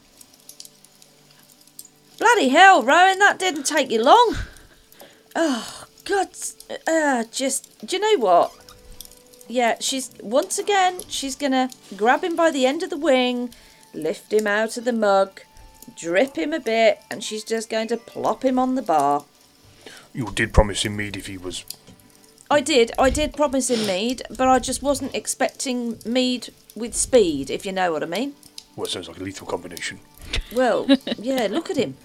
Bloody hell, Rowan, that didn't take you long. Oh, God. Uh, just. Do you know what? Yeah, she's. Once again, she's gonna grab him by the end of the wing, lift him out of the mug, drip him a bit, and she's just going to plop him on the bar. You did promise him mead if he was. I did, I did promise him mead, but I just wasn't expecting mead with speed, if you know what I mean. Well, it sounds like a lethal combination. Well, yeah, look at him.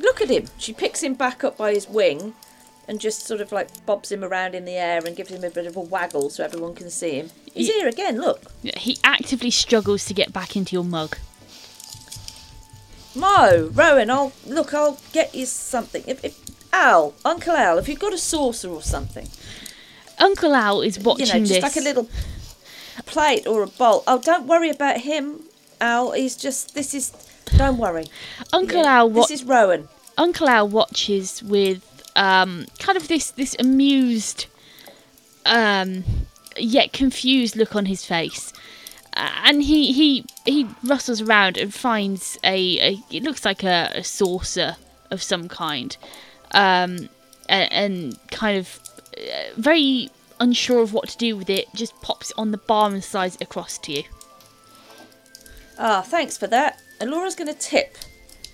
Look at him. She picks him back up by his wing and just sort of like bobs him around in the air and gives him a bit of a waggle so everyone can see him. He's Ye- here again, look. He actively struggles to get back into your mug. Mo, Rowan, I'll look, I'll get you something. If, if Al, Uncle Al, if you've got a saucer or something, Uncle Al is watching you know, just this. like a little plate or a bowl. Oh, don't worry about him, Al. He's just this is. Don't worry. Uncle Yeah, Al wa- This is Rowan. Uncle Al watches with um, kind of this this amused, um, yet confused look on his face, uh, and he he he rustles around and finds a, a it looks like a, a saucer of some kind, um, and, and kind of uh, very unsure of what to do with it, just pops it on the bar and slides it across to you. Ah, thanks for that. And Laura's going to tip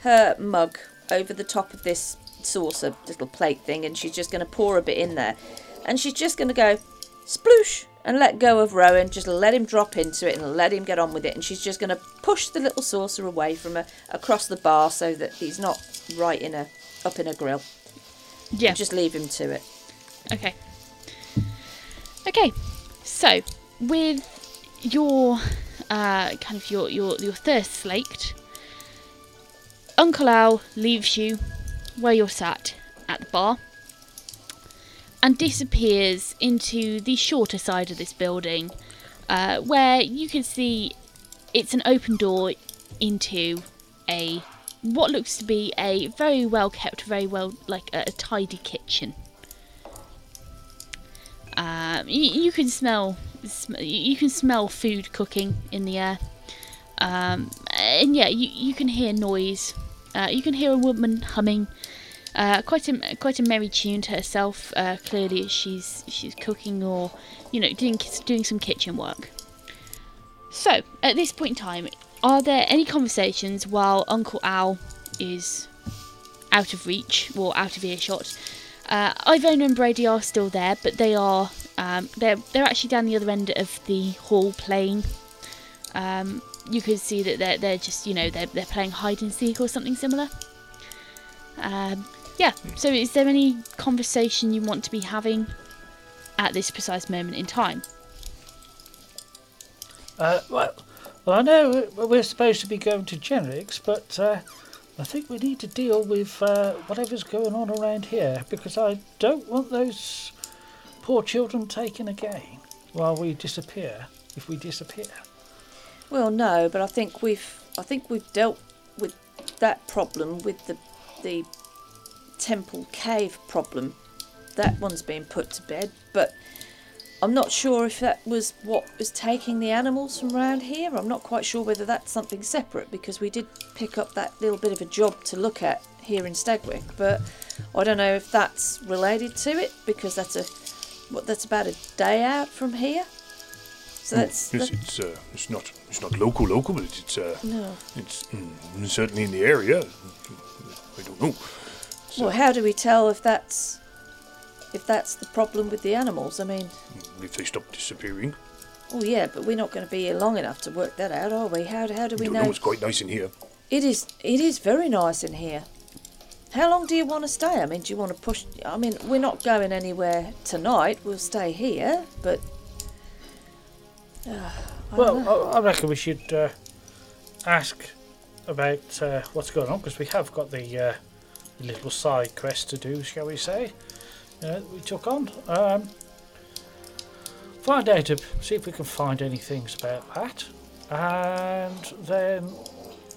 her mug over the top of this saucer little plate thing, and she's just going to pour a bit in there, and she's just going to go sploosh and let go of Rowan. Just let him drop into it and let him get on with it. And she's just going to push the little saucer away from her across the bar so that he's not right in a up in a grill. Yeah. Just leave him to it. Okay. Okay. So, with your uh, kind of your your your thirst slaked, Uncle Al leaves you where you're sat at the bar. and disappears into the shorter side of this building, uh, where you can see it's an open door into a what looks to be a very well kept, very well like a, a tidy kitchen. Um, you, you can smell, sm- you can smell food cooking in the air, um, and yeah, you, you can hear noise. Uh, you can hear a woman humming, uh, quite a quite a merry tune to herself. Uh, clearly, she's she's cooking or you know doing doing some kitchen work. So at this point in time, are there any conversations while Uncle Al is out of reach or out of earshot? Uh, Ivona and Brady are still there, but they are um, they're they're actually down the other end of the hall playing. Um, you can see that they're they're just you know they're they're playing hide and seek or something similar. Um, yeah. So is there any conversation you want to be having at this precise moment in time? Uh, well, well, I know we- we're supposed to be going to Jenrick's, but uh, I think we need to deal with uh, whatever's going on around here because I don't want those poor children taken again while we disappear. If we disappear, Well, no, but I think we've I think we've dealt with that problem with the the temple cave problem. That one's been put to bed, but I'm not sure if that was what was taking the animals from round here. I'm not quite sure whether that's something separate because we did pick up that little bit of a job to look at here in Stagwick, but I don't know if that's related to it because that's a what that's about a day out from here. So that's yes, that- it's uh, it's not it's not local local, but it's uh, no. it's mm, certainly in the area. I don't know. Well, how do we tell if that's if that's the problem with the animals? I mean, If they stop disappearing, oh yeah, but we're not going to be here long enough to work that out, are we? How how do we know? know. It's quite nice in here. It is it is very nice in here. How long do you want to stay? I mean, do you want to push? I mean, we're not going anywhere tonight. We'll stay here, but. Uh, I well, I, I reckon we should uh, ask about uh, what's going on because we have got the uh, little side quest to do, shall we say? Uh, that we took on. Um, find out, to see if we can find any things about that, and then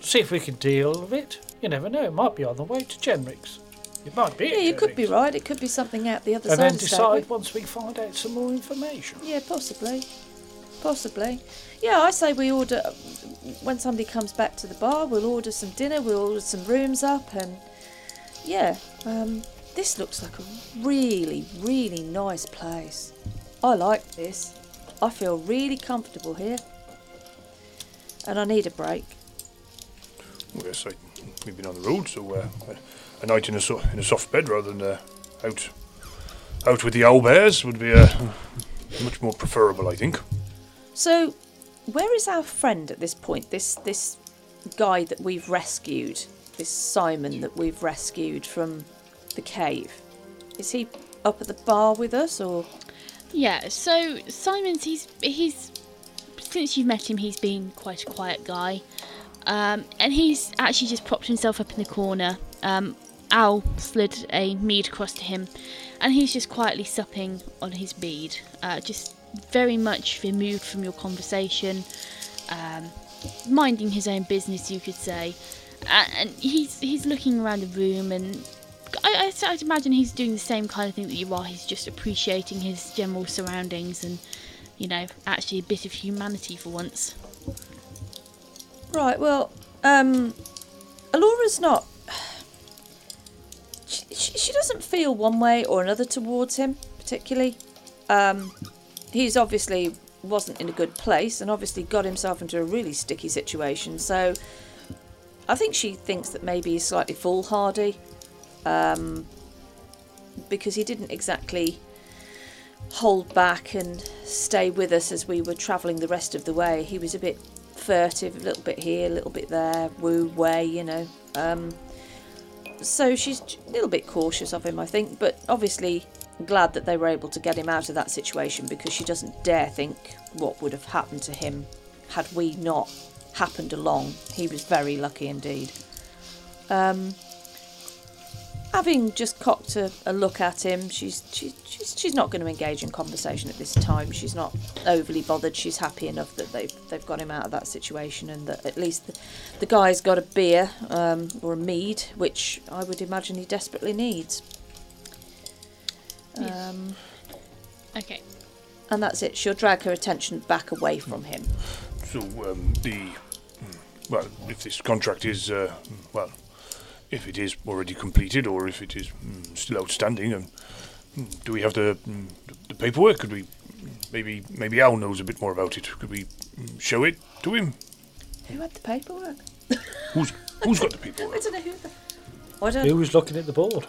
see if we can deal with it. You never know; it might be on the way to Jenrick's. It might be. yeah, at you could be right. It could be something out the other And side then decide Stagwick. once we find out some more information. Yeah, possibly. Possibly. Yeah, I say we order. When somebody comes back to the bar, we'll order some dinner, we'll order some rooms up, and. Yeah, um, this looks like a really, really nice place. I like this. I feel really comfortable here. And I need a break. Well, yes, I, we've been on the road, so uh, a, a night in a so, in a soft bed rather than uh, out out with the owl bears would be uh, much more preferable, I think. So, where is our friend at this point? This this guy that we've rescued, this Simon that we've rescued from the cave. Is he up at the bar with us, or Yeah, so Simon's he's he's since you've met him he's been quite a quiet guy. Um, and he's actually just propped himself up in the corner. Um, Al slid a mead across to him, and he's just quietly supping on his mead, uh, just very much removed from your conversation, um, minding his own business, you could say. And he's he's looking around the room, and I, I, I'd imagine he's doing the same kind of thing that you are. He's just appreciating his general surroundings and, you know, actually a bit of humanity for once. Right? Well, um, Alora's not. She, she, she doesn't feel one way or another towards him particularly. Um, he's obviously wasn't in a good place and obviously got himself into a really sticky situation. So I think she thinks that maybe he's slightly foolhardy um, because he didn't exactly hold back and stay with us as we were travelling the rest of the way. He was a bit furtive, a little bit here, a little bit there, woo way, you know. Um, so she's a little bit cautious of him, I think, but obviously glad that they were able to get him out of that situation because she doesn't dare think what would have happened to him had we not happened along. He was very lucky indeed. Um, having just cocked a, a look at him, she's, she's she's she's not going to engage in conversation at this time. She's not overly bothered. She's happy enough that they've they've got him out of that situation, and that at least the, the guy's got a beer um, or a mead, which I would imagine he desperately needs. Yes. Um, Okay. and that's it. She'll drag her attention back away from him. So um, the well, if this contract is uh, well, if it is already completed or if it is mm, still outstanding, and mm, do we have the, mm, the paperwork? Could we maybe maybe Al knows a bit more about it? Could we mm, show it to him? Who had the paperwork? Who's who's got the paperwork? I paperwork? don't know who. The... I don't. Who was looking at the board?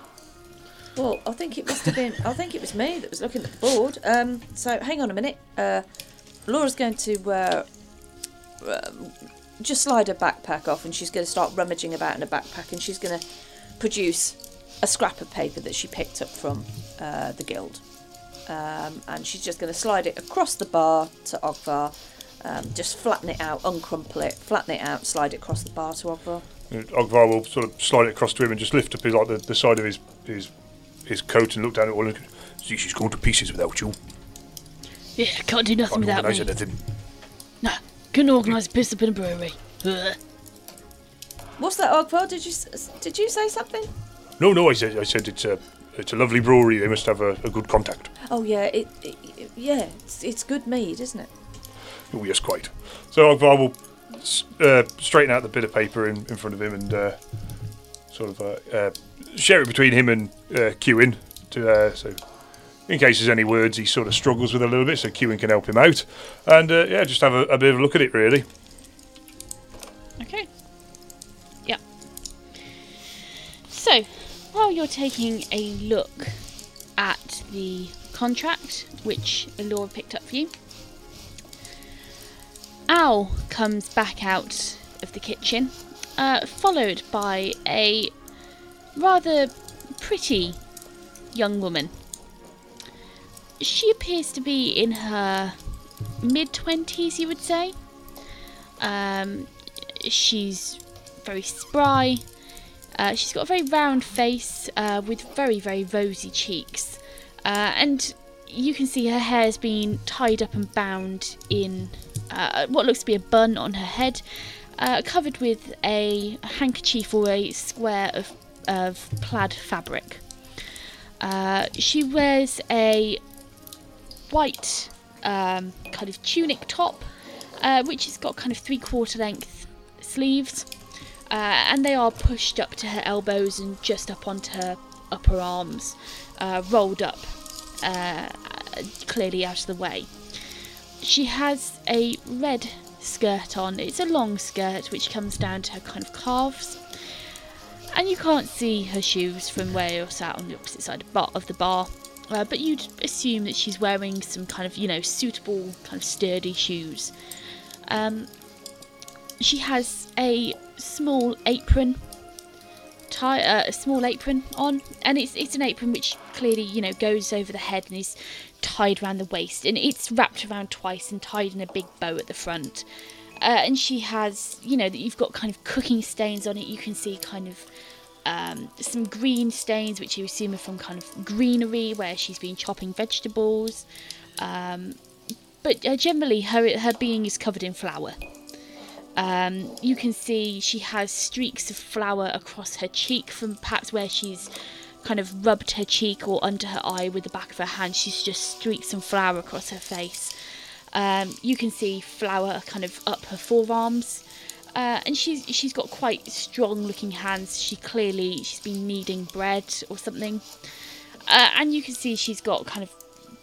Well, I think it must have been. I think it was me that was looking at the board. Um, so hang on a minute. Uh, Laura's going to uh, um, just slide her backpack off, and she's going to start rummaging about in her backpack, and she's going to produce a scrap of paper that she picked up from uh, the guild, um, and she's just going to slide it across the bar to Ogvar. Um, just flatten it out, uncrumple it, flatten it out, slide it across the bar to Ogvar. Ogvar will sort of slide it across to him and just lift up his like the, the side of his his his coat and look down at it all. And, See, she's going to pieces without you. Yeah, can't do nothing Can't without organise me. anything. No, couldn't organise a piss up in a brewery. What's that, Ogvar? Did you did you say something? No, no, I said I said it's a it's a lovely brewery. They must have a, a good contact. Oh yeah, it, it, it- yeah, it's, it's good mead, isn't it? Oh, yes, quite. So Ogvar will uh, straighten out the bit of paper in, in front of him and uh, sort of uh, uh, share it between him and uh, Cuin. To, uh, so, in case there's any words he sort of struggles with a little bit, so Cuin can help him out. And uh, yeah, just have a, a bit of a look at it, really. Okay. Yeah. So, while you're taking a look at the contract, which Laura picked up for you, Al comes back out of the kitchen, uh, followed by a rather pretty young woman. She appears to be in her mid 20s, you would say. Um, she's very spry. Uh, she's got a very round face uh, with very, very rosy cheeks. Uh, and you can see her hair's been tied up and bound in uh, what looks to be a bun on her head, uh, covered with a handkerchief or a square of, of plaid fabric. Uh, she wears a white um, kind of tunic top, uh, which has got kind of three quarter length sleeves, uh, and they are pushed up to her elbows and just up onto her upper arms, uh, rolled up, uh, clearly out of the way. She has a red skirt on. It's a long skirt which comes down to her kind of calves. And you can't see her shoes from where you're sat on the opposite side of of the bar. Uh, but you'd assume that she's wearing some kind of, you know, suitable, kind of sturdy shoes. Um, she has a small apron, tie, uh, a small apron on, and it's it's an apron which clearly, you know, goes over the head and is tied around the waist, and it's wrapped around twice and tied in a big bow at the front. Uh, and she has, you know, that you've got kind of cooking stains on it. You can see kind of um, some green stains, which you assume are from kind of greenery where she's been chopping vegetables. Um, but uh, generally, her her being is covered in flour. Um, you can see she has streaks of flour across her cheek from perhaps where she's kind of rubbed her cheek or under her eye with the back of her hand. She's just streaked some flour across her face. Um, you can see flour kind of up her forearms. Uh, and she's she's got quite strong looking hands. She clearly she's been kneading bread or something. Uh, and you can see she's got kind of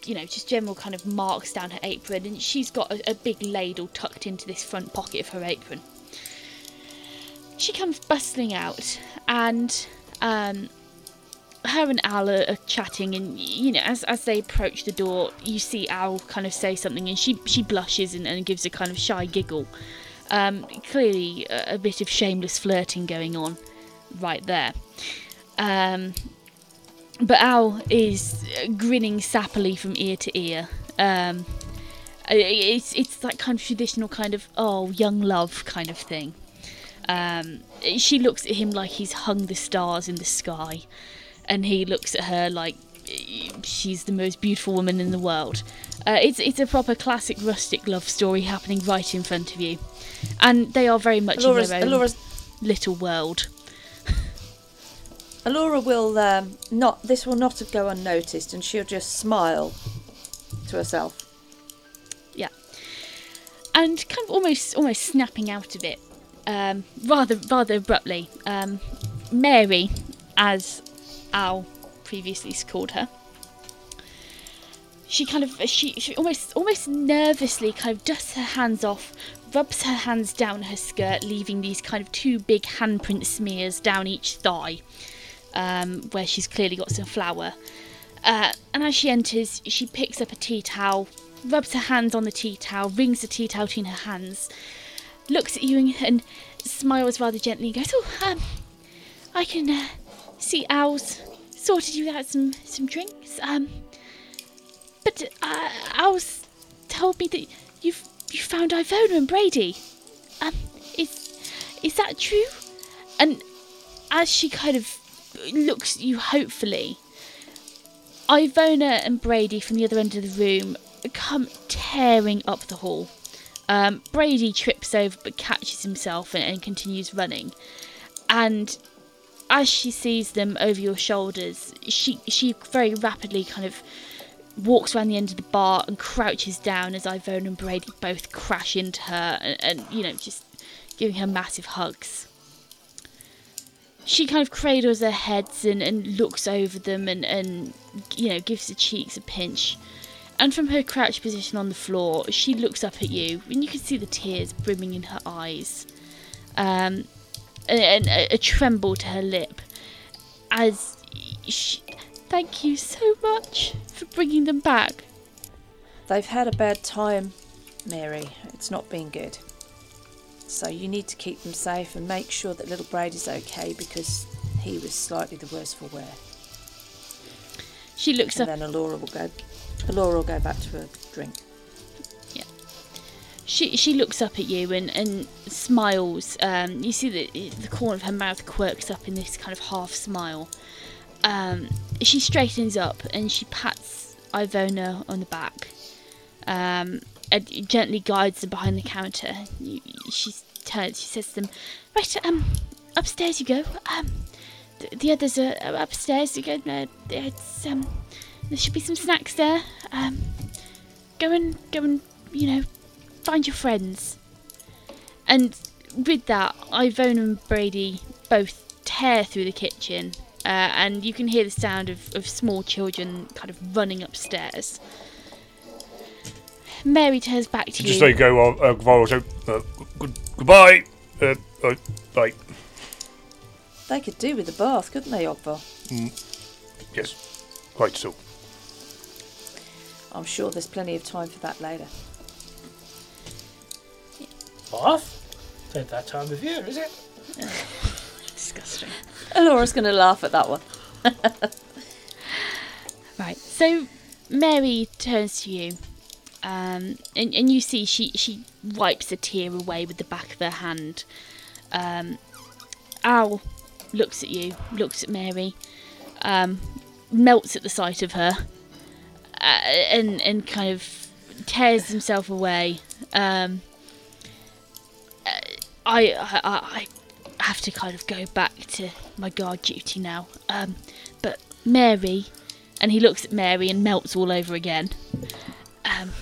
you know just general kind of marks down her apron, and she's got a, a big ladle tucked into this front pocket of her apron. She comes bustling out, and um, her and Al are, are chatting, and you know, as as they approach the door, you see Al kind of say something, and she she blushes and, and gives a kind of shy giggle. Um, clearly, a, bit of shameless flirting going on right there. Um, but Al is grinning sappily from ear to ear. Um, it's it's that kind of traditional kind of oh young love kind of thing. Um, she looks at him like he's hung the stars in the sky. and he looks at her like she's the most beautiful woman in the world. Uh, it's it's a proper classic rustic love story happening right in front of you, and they are very much Alora's, in their own Alora's, little world. Alora will um, not. This will not go unnoticed, and she'll just smile to herself. Yeah, and kind of almost almost snapping out of it, um, rather rather abruptly. Um, Mary, as Al previously called her, she kind of she, she almost almost nervously kind of dusts her hands off, rubs her hands down her skirt, leaving these kind of two big handprint smears down each thigh, um, where she's clearly got some flour. Uh, and as she enters, she picks up a tea towel, rubs her hands on the tea towel, wrings the tea towel between her hands, looks at you and, and smiles rather gently and goes, Oh, um, I can uh, see Al's sorted you out some, some drinks. Um, but uh, Al's told me that you've you found Ivona and Brady. Um, is is that true? And as she kind of looks at you hopefully, Ivona and Brady from the other end of the room come tearing up the hall. Um, Brady trips over but catches himself and, and continues running. And as she sees them over your shoulders, she she very rapidly kind of walks around the end of the bar and crouches down as Ivona and Brady both crash into her and, and you know just giving her massive hugs. She kind of cradles their heads and, and looks over them and, and you know gives the cheeks a pinch. And from her crouched position on the floor, she looks up at you, and you can see the tears brimming in her eyes, um, and, and a, a tremble to her lip, as she, thank you so much for bringing them back. They've had a bad time, Mary. It's not been good. So you need to keep them safe and make sure that little Brady's okay because he was slightly the worse for wear. She looks And up. then Alora will go. Alora will go back to her drink. She she looks up at you and, and smiles. Um, you see that the corner of her mouth quirks up in this kind of half smile. Um, she straightens up and she pats Ivona on the back. Um, and gently guides them behind the counter. She turns. She says to them, "Right, um, upstairs you go. Um, the, the others are, upstairs. You go. It's um, there should be some snacks there. Um, go and go and you know find your friends. And with that, Ivona and Brady both tear through the kitchen, uh, and you can hear the sound of, of small children kind of running upstairs. Mary turns back to you. Just you. say go, uh, uh, Varro, so, uh, good, goodbye. Uh, uh, bye. They could do with the bath, couldn't they, Ogvar? Yes, quite so. I'm sure there's plenty of time for that later. Bath? At that time of year, is it? Disgusting. Alora's going to laugh at that one. Right. So Mary turns to you, um, and, and you see she, she wipes a tear away with the back of her hand. Um, Al looks at you, looks at Mary, um, melts at the sight of her, uh, and and kind of tears himself away. Um, I, I I have to kind of go back to my guard duty now. Um, but Mary, and he looks at Mary and melts all over again. Um,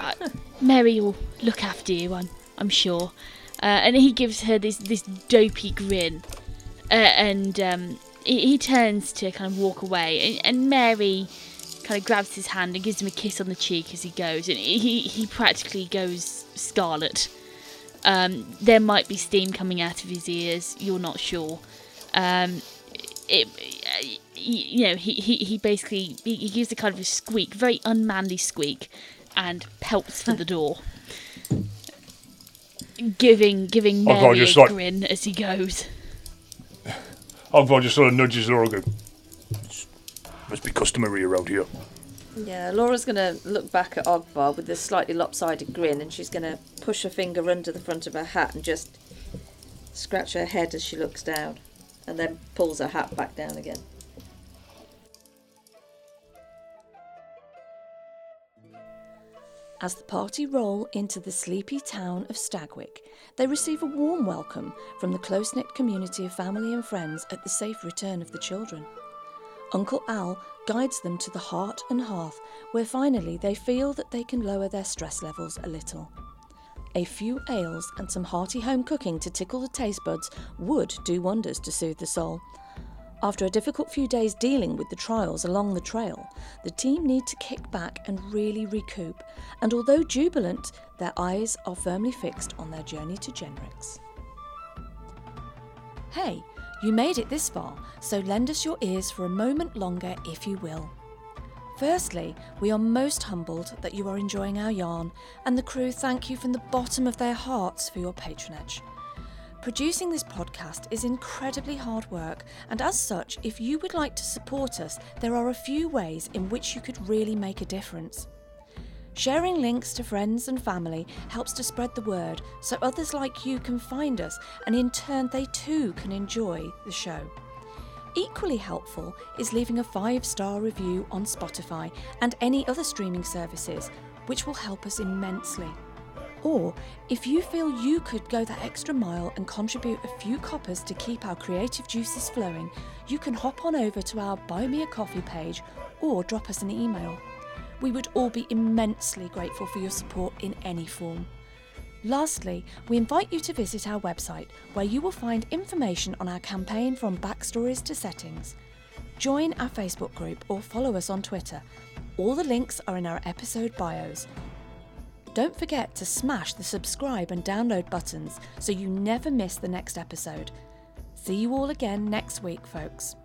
Mary will look after you, I'm I'm sure. Uh, and he gives her this this dopey grin, uh, and um, he, he turns to kind of walk away, and, and Mary kind of grabs his hand and gives him a kiss on the cheek as he goes, and he he practically goes scarlet. Um, there might be steam coming out of his ears. You're not sure. Um, it, you know, he, he, he basically he, he gives a kind of a squeak, very unmanly squeak, and pelts for the door, giving giving Oh, God, just a like- grin as he goes. Ogvar just sort of nudges Laura. Go. Must be customary around here. Yeah, Laura's going to look back at Ogvar with a slightly lopsided grin and she's going to push her finger under the front of her hat and just scratch her head as she looks down and then pulls her hat back down again. As the party roll into the sleepy town of Stagwick, they receive a warm welcome from the close knit community of family and friends at the safe return of the children. Uncle Al guides them to the heart and hearth, where finally they feel that they can lower their stress levels a little. A few ales and some hearty home cooking to tickle the taste buds would do wonders to soothe the soul. After a difficult few days dealing with the trials along the trail, the team need to kick back and really recoup, and although jubilant, their eyes are firmly fixed on their journey to Jenrick's. Hey, you made it this far, so lend us your ears for a moment longer if you will. Firstly, we are most humbled that you are enjoying our yarn, and the crew thank you from the bottom of their hearts for your patronage. Producing this podcast is incredibly hard work, and as such, if you would like to support us, there are a few ways in which you could really make a difference. Sharing links to friends and family helps to spread the word so others like you can find us and in turn they too can enjoy the show. Equally helpful is leaving a five star review on Spotify and any other streaming services, which will help us immensely. Or, if you feel you could go that extra mile and contribute a few coppers to keep our creative juices flowing, you can hop on over to our Buy Me a Coffee page or drop us an email. We would all be immensely grateful for your support in any form. Lastly, we invite you to visit our website where you will find information on our campaign from backstories to settings. Join our Facebook group or follow us on Twitter. All the links are in our episode bios. Don't forget to smash the subscribe and download buttons so you never miss the next episode. See you all again next week, folks.